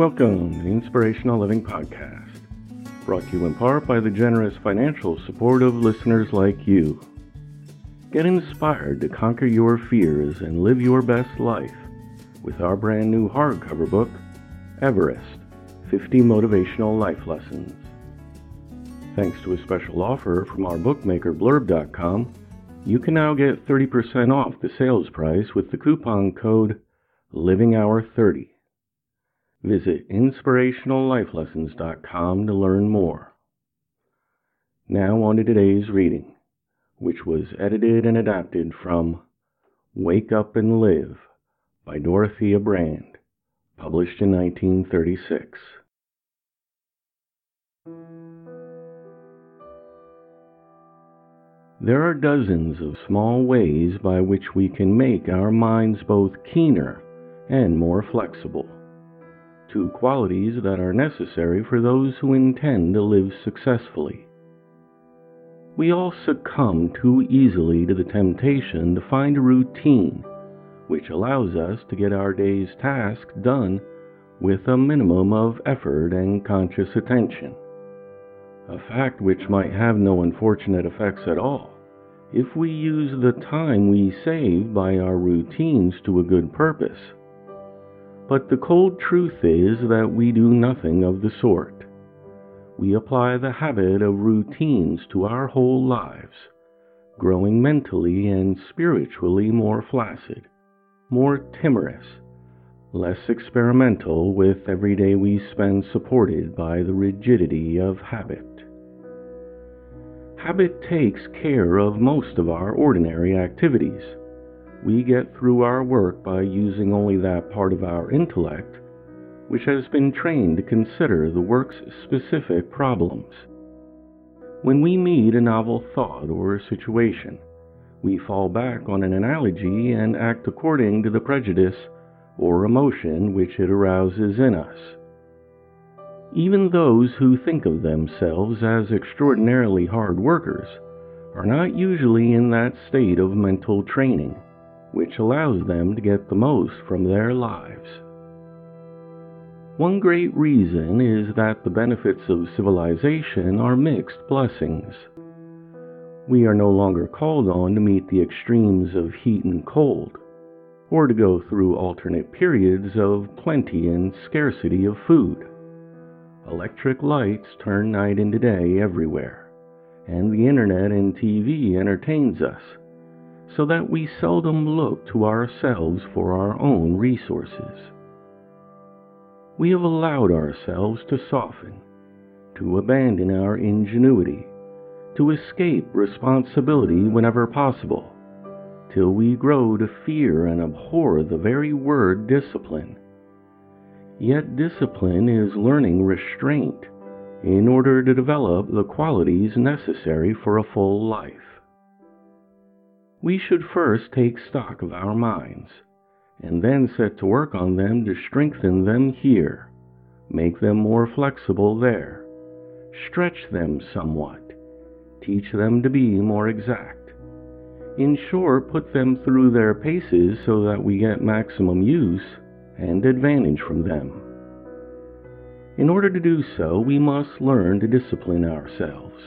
Welcome to the Inspirational Living Podcast, brought to you in part by the generous financial support of listeners like you. Get inspired to conquer your fears and live your best life with our brand new hardcover book, Everest 50 Motivational Life Lessons. Thanks to a special offer from our bookmaker Blurb.com, you can now get 30% off the sales price with the coupon code LivingHour30. Visit inspirationallifelessons.com to learn more. Now on to today's reading, which was edited and adapted from Wake Up and Live by Dorothea Brande, published in 1936. There are dozens of small ways by which we can make our minds both keener and more flexible two qualities that are necessary for those who intend to live successfully. We all succumb too easily to the temptation to find a routine which allows us to get our day's task done with a minimum of effort and conscious attention. A fact which might have no unfortunate effects at all if we use the time we save by our routines to a good purpose. But the cold truth is that we do nothing of the sort. We apply the habit of routines to our whole lives, growing mentally and spiritually more flaccid, more timorous, less experimental with every day we spend supported by the rigidity of habit. Habit takes care of most of our ordinary activities we get through our work by using only that part of our intellect which has been trained to consider the work's specific problems. When we meet a novel thought or a situation, we fall back on an analogy and act according to the prejudice or emotion which it arouses in us. Even those who think of themselves as extraordinarily hard workers are not usually in that state of mental training which allows them to get the most from their lives. One great reason is that the benefits of civilization are mixed blessings. We are no longer called on to meet the extremes of heat and cold, or to go through alternate periods of plenty and scarcity of food. Electric lights turn night into day everywhere, and the internet and TV entertains us so that we seldom look to ourselves for our own resources. We have allowed ourselves to soften, to abandon our ingenuity, to escape responsibility whenever possible, till we grow to fear and abhor the very word discipline. Yet discipline is learning restraint in order to develop the qualities necessary for a full life we should first take stock of our minds, and then set to work on them to strengthen them here, make them more flexible there, stretch them somewhat, teach them to be more exact. In short, put them through their paces so that we get maximum use and advantage from them. In order to do so, we must learn to discipline ourselves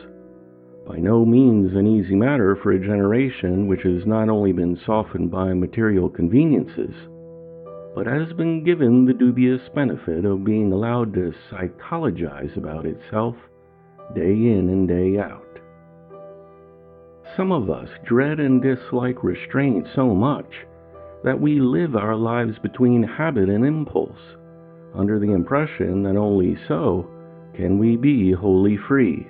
by no means an easy matter for a generation which has not only been softened by material conveniences, but has been given the dubious benefit of being allowed to psychologize about itself day in and day out. Some of us dread and dislike restraint so much that we live our lives between habit and impulse, under the impression that only so can we be wholly free.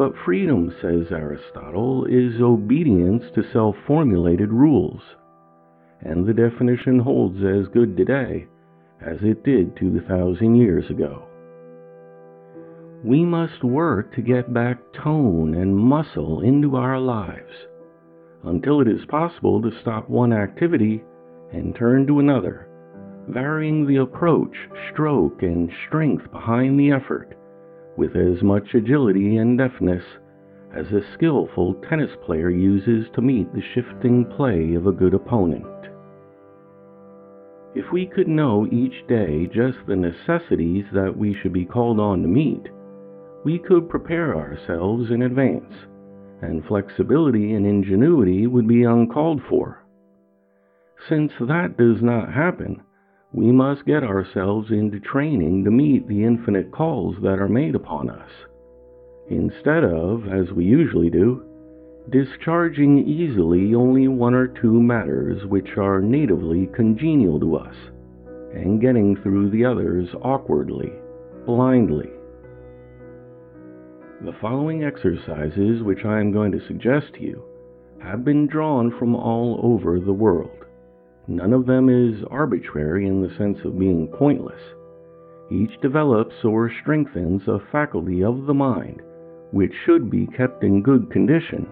But freedom, says Aristotle, is obedience to self formulated rules, and the definition holds as good today as it did 2,000 years ago. We must work to get back tone and muscle into our lives until it is possible to stop one activity and turn to another, varying the approach, stroke, and strength behind the effort with as much agility and deftness as a skillful tennis player uses to meet the shifting play of a good opponent. If we could know each day just the necessities that we should be called on to meet, we could prepare ourselves in advance, and flexibility and ingenuity would be uncalled for. Since that does not happen, we must get ourselves into training to meet the infinite calls that are made upon us, instead of, as we usually do, discharging easily only one or two matters which are natively congenial to us, and getting through the others awkwardly, blindly. The following exercises, which I am going to suggest to you, have been drawn from all over the world. None of them is arbitrary in the sense of being pointless. Each develops or strengthens a faculty of the mind which should be kept in good condition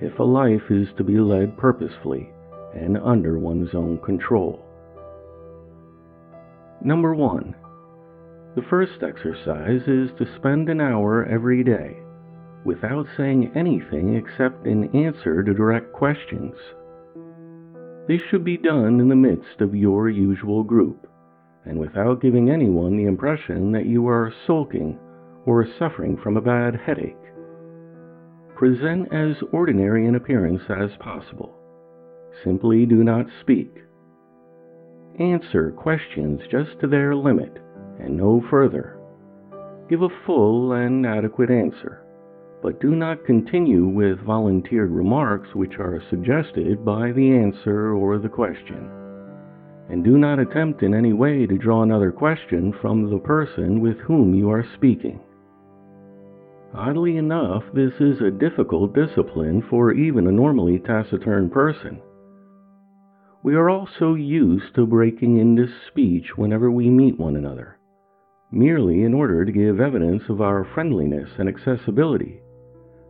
if a life is to be led purposefully and under one's own control. Number one, the first exercise is to spend an hour every day without saying anything except in answer to direct questions. This should be done in the midst of your usual group and without giving anyone the impression that you are sulking or suffering from a bad headache. Present as ordinary in appearance as possible. Simply do not speak. Answer questions just to their limit and no further. Give a full and adequate answer, but do not continue with volunteered remarks which are suggested by the answer or the question. And do not attempt in any way to draw another question from the person with whom you are speaking. Oddly enough, this is a difficult discipline for even a normally taciturn person. We are all so used to breaking into speech whenever we meet one another, merely in order to give evidence of our friendliness and accessibility,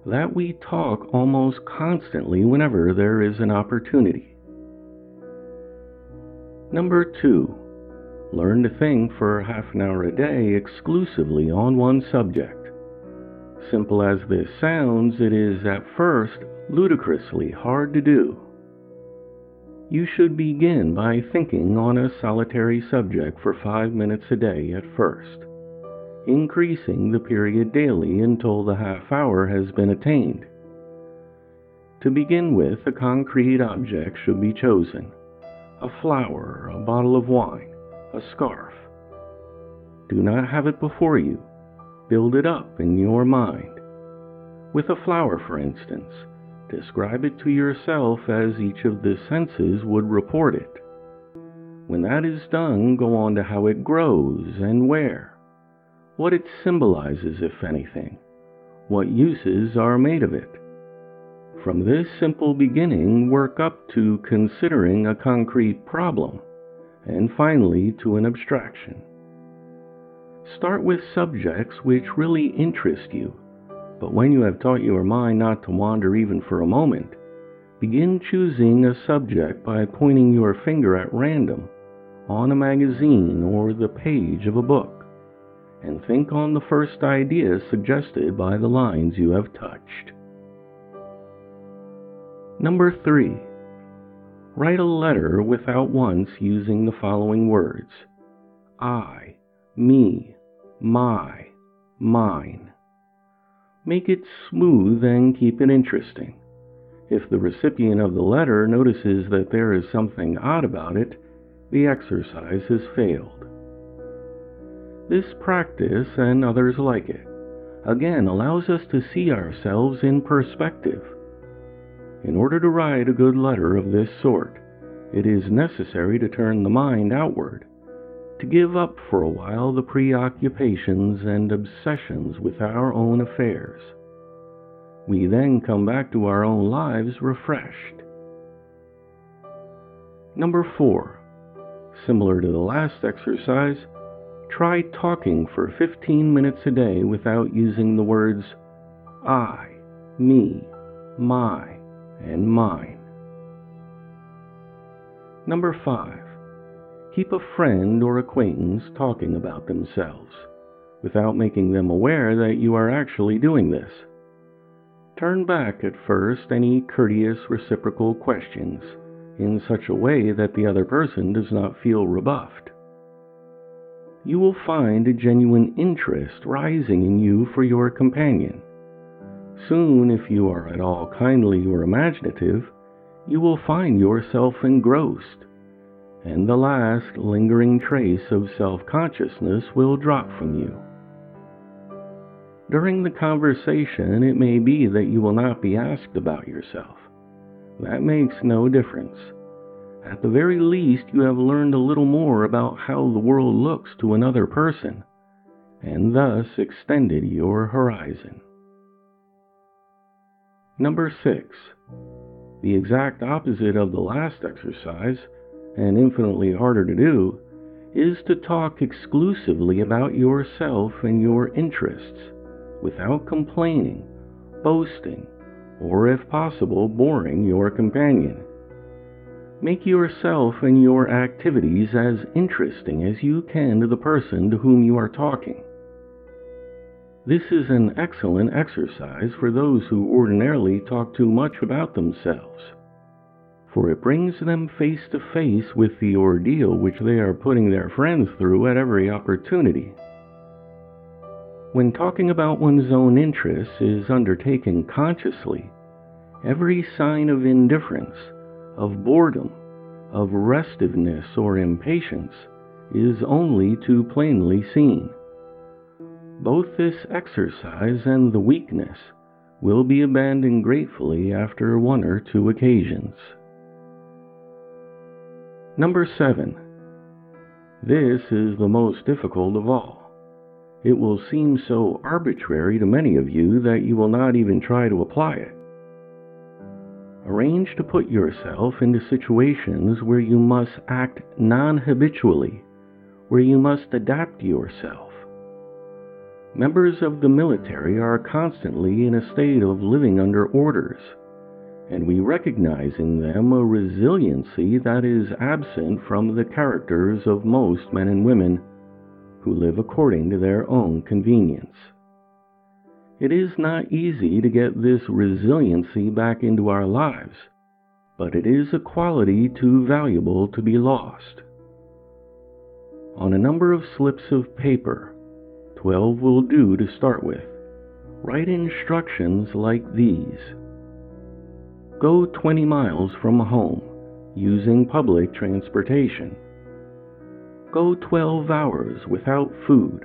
that we talk almost constantly whenever there is an opportunity. Number two, learn to think for half an hour a day exclusively on one subject. Simple as this sounds, it is at first ludicrously hard to do. You should begin by thinking on a solitary subject for five minutes a day at first, increasing the period daily until the half hour has been attained. To begin with, a concrete object should be chosen a flower, a bottle of wine, a scarf. Do not have it before you Build it up in your mind. With a flower, for instance, describe it to yourself as each of the senses would report it. When that is done, go on to how it grows and where, what it symbolizes, if anything, what uses are made of it. From this simple beginning, work up to considering a concrete problem, and finally to an abstraction. Start with subjects which really interest you, but when you have taught your mind not to wander even for a moment, begin choosing a subject by pointing your finger at random on a magazine or the page of a book, and think on the first idea suggested by the lines you have touched. Number three, write a letter without once using the following words I, me, my, mine. Make it smooth and keep it interesting. If the recipient of the letter notices that there is something odd about it, the exercise has failed. This practice and others like it again allows us to see ourselves in perspective. In order to write a good letter of this sort, it is necessary to turn the mind outward to give up for a while the preoccupations and obsessions with our own affairs. We then come back to our own lives refreshed. Number four, similar to the last exercise, try talking for 15 minutes a day without using the words I, me, my, and mine. Number five, keep a friend or acquaintance talking about themselves without making them aware that you are actually doing this. Turn back at first any courteous reciprocal questions in such a way that the other person does not feel rebuffed. You will find a genuine interest rising in you for your companion. Soon, if you are at all kindly or imaginative, you will find yourself engrossed, and the last lingering trace of self consciousness will drop from you. During the conversation, it may be that you will not be asked about yourself. That makes no difference. At the very least, you have learned a little more about how the world looks to another person, and thus extended your horizon. Number 6. The exact opposite of the last exercise, and infinitely harder to do, is to talk exclusively about yourself and your interests without complaining, boasting, or if possible, boring your companion. Make yourself and your activities as interesting as you can to the person to whom you are talking. This is an excellent exercise for those who ordinarily talk too much about themselves, for it brings them face to face with the ordeal which they are putting their friends through at every opportunity. When talking about one's own interests is undertaken consciously, every sign of indifference, of boredom, of restiveness or impatience is only too plainly seen. Both this exercise and the weakness will be abandoned gratefully after one or two occasions. Number 7. This is the most difficult of all. It will seem so arbitrary to many of you that you will not even try to apply it. Arrange to put yourself into situations where you must act non habitually, where you must adapt yourself. Members of the military are constantly in a state of living under orders, and we recognize in them a resiliency that is absent from the characters of most men and women who live according to their own convenience. It is not easy to get this resiliency back into our lives, but it is a quality too valuable to be lost. On a number of slips of paper, 12 will do to start with, write instructions like these Go 20 miles from home using public transportation. Go 12 hours without food.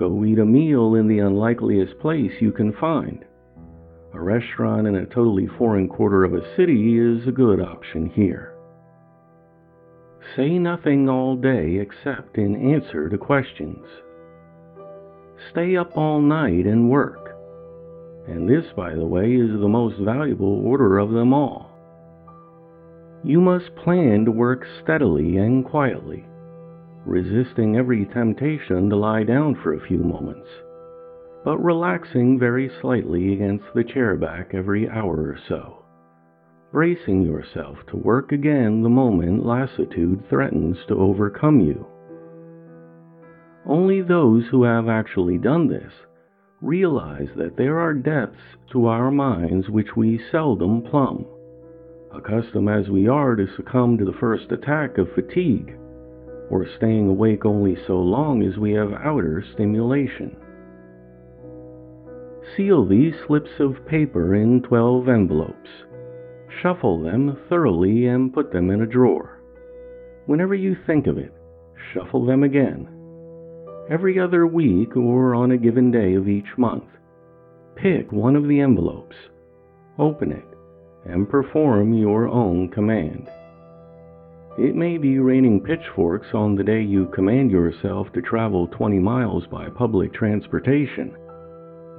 Go eat a meal in the unlikeliest place you can find. A restaurant in a totally foreign quarter of a city is a good option here. Say nothing all day except in answer to questions. Stay up all night and work. And this, by the way, is the most valuable order of them all. You must plan to work steadily and quietly, resisting every temptation to lie down for a few moments, but relaxing very slightly against the chair back every hour or so, bracing yourself to work again the moment lassitude threatens to overcome you. Only those who have actually done this realize that there are depths to our minds which we seldom plumb accustomed as we are to succumb to the first attack of fatigue, or staying awake only so long as we have outer stimulation. Seal these slips of paper in 12 envelopes. Shuffle them thoroughly and put them in a drawer. Whenever you think of it, shuffle them again. Every other week or on a given day of each month, pick one of the envelopes, open it, and perform your own command. It may be raining pitchforks on the day you command yourself to travel 20 miles by public transportation.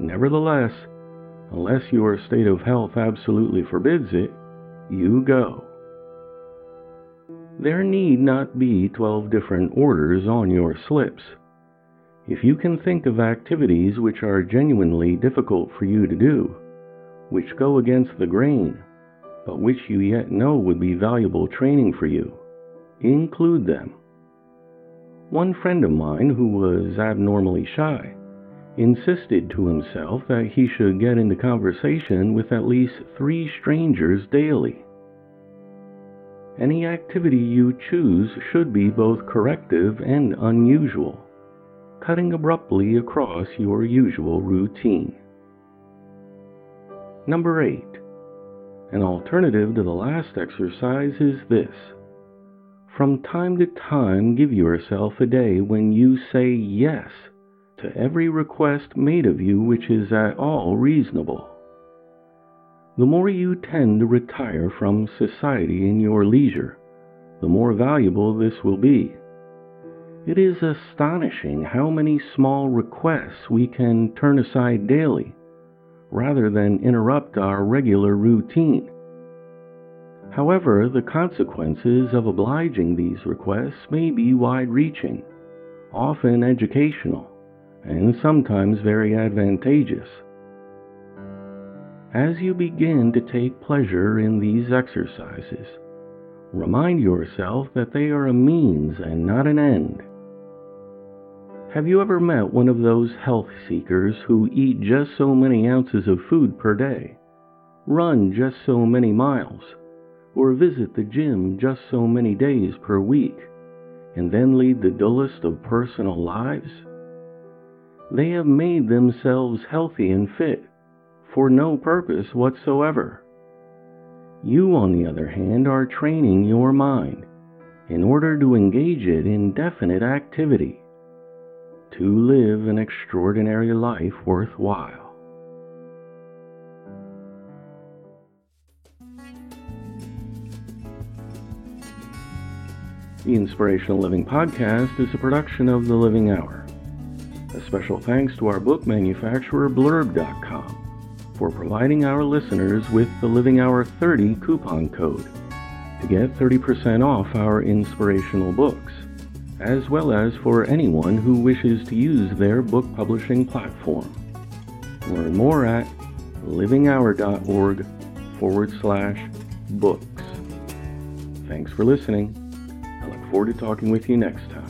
Nevertheless, unless your state of health absolutely forbids it, you go. There need not be 12 different orders on your slips. If you can think of activities which are genuinely difficult for you to do, which go against the grain, but which you yet know would be valuable training for you. Include them. One friend of mine, who was abnormally shy, insisted to himself that he should get into conversation with at least three strangers daily. Any activity you choose should be both corrective and unusual, cutting abruptly across your usual routine. Number 8. An alternative to the last exercise is this. From time to time, give yourself a day when you say yes to every request made of you which is at all reasonable. The more you tend to retire from society in your leisure, the more valuable this will be. It is astonishing how many small requests we can turn aside daily rather than interrupt our regular routine. However, the consequences of obliging these requests may be wide reaching, often educational, and sometimes very advantageous. As you begin to take pleasure in these exercises, remind yourself that they are a means and not an end. Have you ever met one of those health seekers who eat just so many ounces of food per day, run just so many miles, or visit the gym just so many days per week, and then lead the dullest of personal lives? They have made themselves healthy and fit for no purpose whatsoever. You, on the other hand, are training your mind in order to engage it in definite activity to live an extraordinary life worthwhile. The Inspirational Living Podcast is a production of The Living Hour. A special thanks to our book manufacturer, Blurb.com, for providing our listeners with the Living Hour 30 coupon code to get 30% off our inspirational books as well as for anyone who wishes to use their book publishing platform. Learn more at livinghour.org forward slash books. Thanks for listening. Forward to talking with you next time.